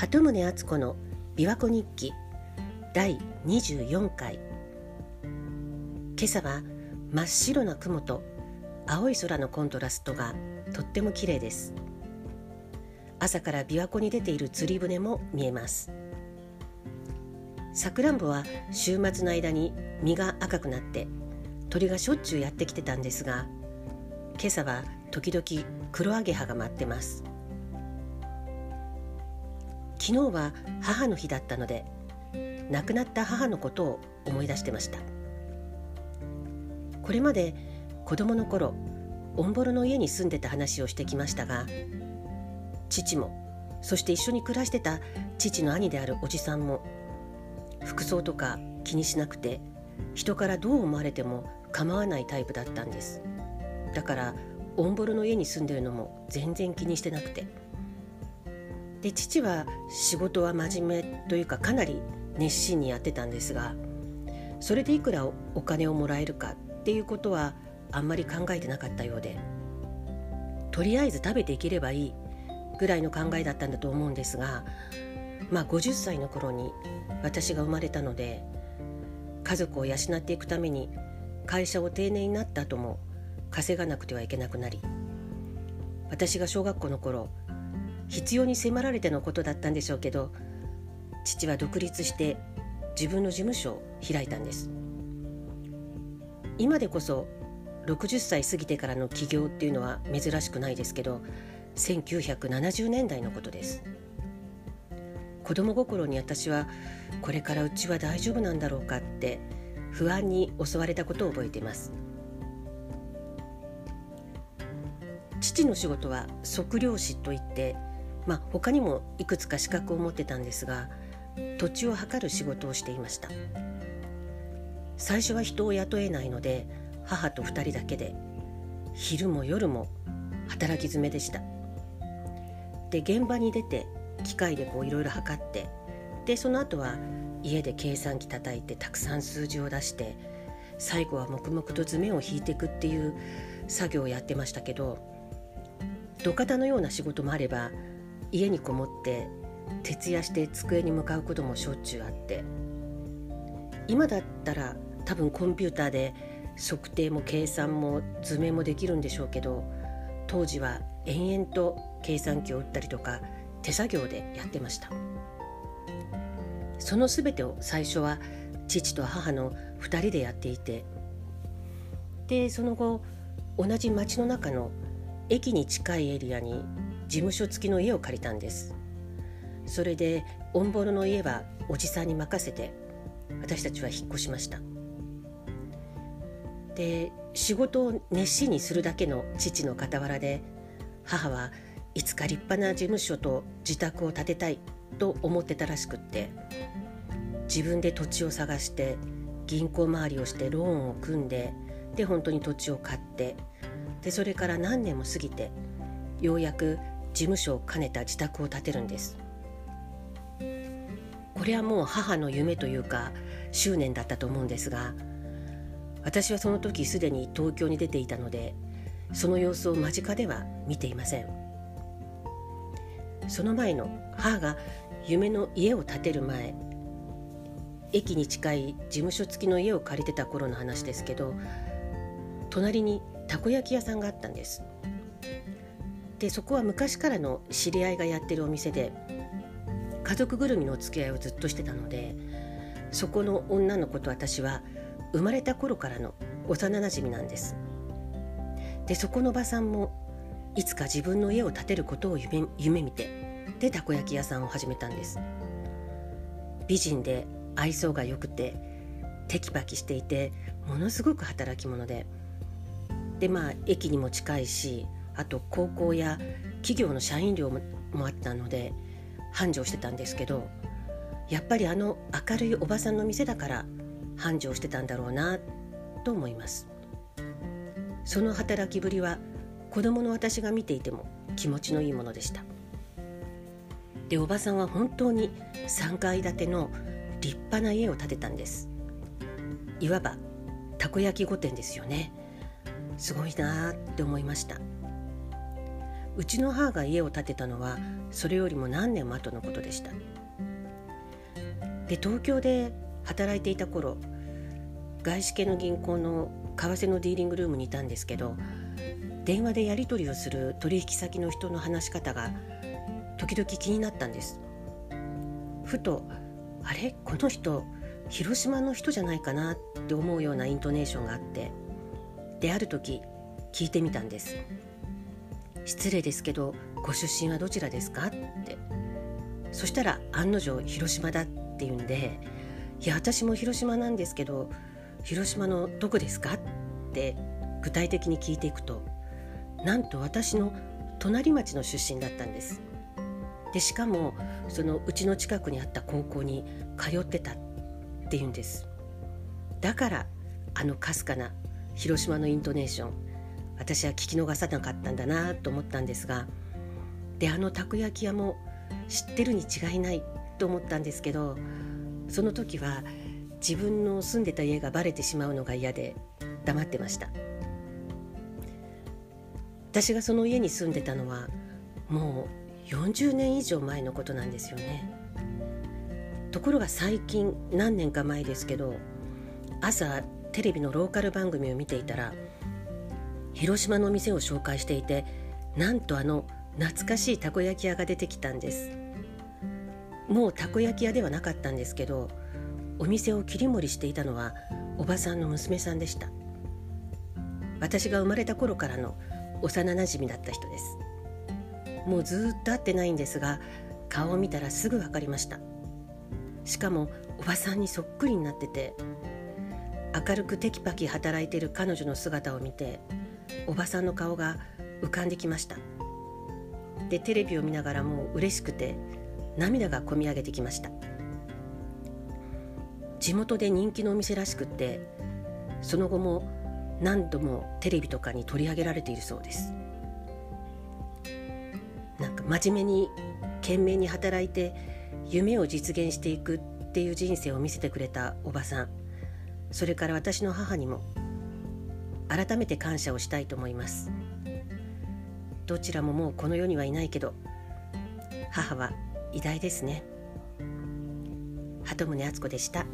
鳩宗敦子の琵琶湖日記第24回。今朝は真っ白な雲と青い空のコントラストがとっても綺麗です。朝から琵琶湖に出ている釣り船も見えます。さくらんぼは週末の間に実が赤くなって鳥がしょっちゅうやってきてたんですが今朝は時々黒アゲハが舞ってます。昨日は母の日だったので亡くなった母のことを思い出してました。これまで子供の頃オンボロの家に住んでた話をしてきましたが父もそして一緒に暮らしてた父の兄であるおじさんも服装とか気にしなくて人からどう思われても構わないタイプだったんです。だからオンボロの家に住んでるのも全然気にしてなくて。で父は仕事は真面目というかかなり熱心にやってたんですがそれでいくらお金をもらえるかっていうことはあんまり考えてなかったようでとりあえず食べていければいいぐらいの考えだったんだと思うんですがまあ50歳の頃に私が生まれたので家族を養っていくために会社を定年になった後も稼がなくてはいけなくなり私が小学校の頃必要に迫られてのことだったんでしょうけど父は独立して自分の事務所を開いたんです。今でこそ60歳過ぎてからの起業っていうのは珍しくないですけど1970年代のことです。子供心に私はこれからうちは大丈夫なんだろうかって不安に襲われたことを覚えています。父の仕事は測量士といってまあ、他にもいくつか資格を持ってたんですが土地を測る仕事をしていました。最初は人を雇えないので母と2人だけで昼も夜も働き詰めでした。で現場に出て機械でこういろいろ測ってでその後は家で計算機叩いてたくさん数字を出して最後は黙々と図面を引いていくっていう作業をやってましたけど土方のような仕事もあれば家にこもって徹夜して机に向かうこともしょっちゅうあって今だったら多分コンピューターで測定も計算も図面もできるんでしょうけど当時は延々と計算機を打ったりとか手作業でやってました。その全てを最初は父と母の2人でやっていてでその後同じ町の中の駅に近いエリアに事務所付きの家を借りたんです。それでオンボロの家はおじさんに任せて私たちは引っ越しました。で仕事を熱心にするだけの父の傍らで母はいつか立派な事務所と自宅を建てたいと思ってたらしくって自分で土地を探して銀行回りをしてローンを組んでで本当に土地を買ってでそれから何年も過ぎてようやく事務所を兼ねた自宅を建てるんです。これはもう母の夢というか執念だったと思うんですが私はその時すでに東京に出ていたのでその様子を間近では見ていません。その前の母が夢の家を建てる前駅に近い事務所付きの家を借りてた頃の話ですけど隣にたこ焼き屋さんがあったんです。でそこは昔からの知り合いがやってるお店で家族ぐるみのお付き合いをずっとしてたのでそこの女の子と私は生まれた頃からの幼なじみなんです。でそこのおばさんもいつか自分の家を建てることを夢夢見てでたこ焼き屋さんを始めたんです。美人で愛想が良くてテキパキしていてものすごく働き者で。でまあ駅にも近いしあと高校や企業の社員寮もあったので繁盛してたんですけどやっぱりあの明るいおばさんの店だから繁盛してたんだろうなと思います。その働きぶりは子供の私が見ていても気持ちのいいものでした。でおばさんは本当に3階建ての立派な家を建てたんです。いわばたこ焼き御殿ですよね。すごいなって思いました。うちの母が家を建てたのはそれよりも何年も後のことでした。で東京で働いていた頃外資系の銀行の為替のディーリングルームにいたんですけど電話でやり取りをする取引先の人の話し方が時々気になったんです。ふとあれ？この人広島の人じゃないかなって思うようなイントネーションがあってである時聞いてみたんです。失礼ですけどご出身はどちらですか？って。そしたら案の定広島だって言うんでいや私も広島なんですけど広島のどこですか？って具体的に聞いていくとなんと私の隣町の出身だったんです。でしかもそのうちの近くにあった高校に通ってたっていうんです。だからあのかすかな広島のイントネーション私は聞き逃さなかったんだなと思ったんですがであのたこ焼き屋も知ってるに違いないと思ったんですけどその時は自分の住んでた家がバレてしまうのが嫌で黙ってました。私がその家に住んでたのはもう40年以上前のことなんですよね。ところが最近何年か前ですけど朝テレビのローカル番組を見ていたら広島の店を紹介していてなんとあの懐かしいたこ焼き屋が出てきたんです。もうたこ焼き屋ではなかったんですけどお店を切り盛りしていたのはおばさんの娘さんでした。私が生まれた頃からの幼なじみだった人です。もうずっと会ってないんですが顔を見たらすぐ分かりました。しかもおばさんにそっくりになってて明るくテキパキ働いてる彼女の姿を見ておばさんの顔が浮かんできました。でテレビを見ながらもう嬉しくて涙がこみ上げてきました。地元で人気のお店らしくってその後も何度もテレビとかに取り上げられているそうです。なんか真面目に懸命に働いて夢を実現していくっていう人生を見せてくれたおばさん。それから私の母にも改めて感謝をしたいと思いますどちらももうこの世にはいないけど母は偉大ですね鳩宗敦子でした。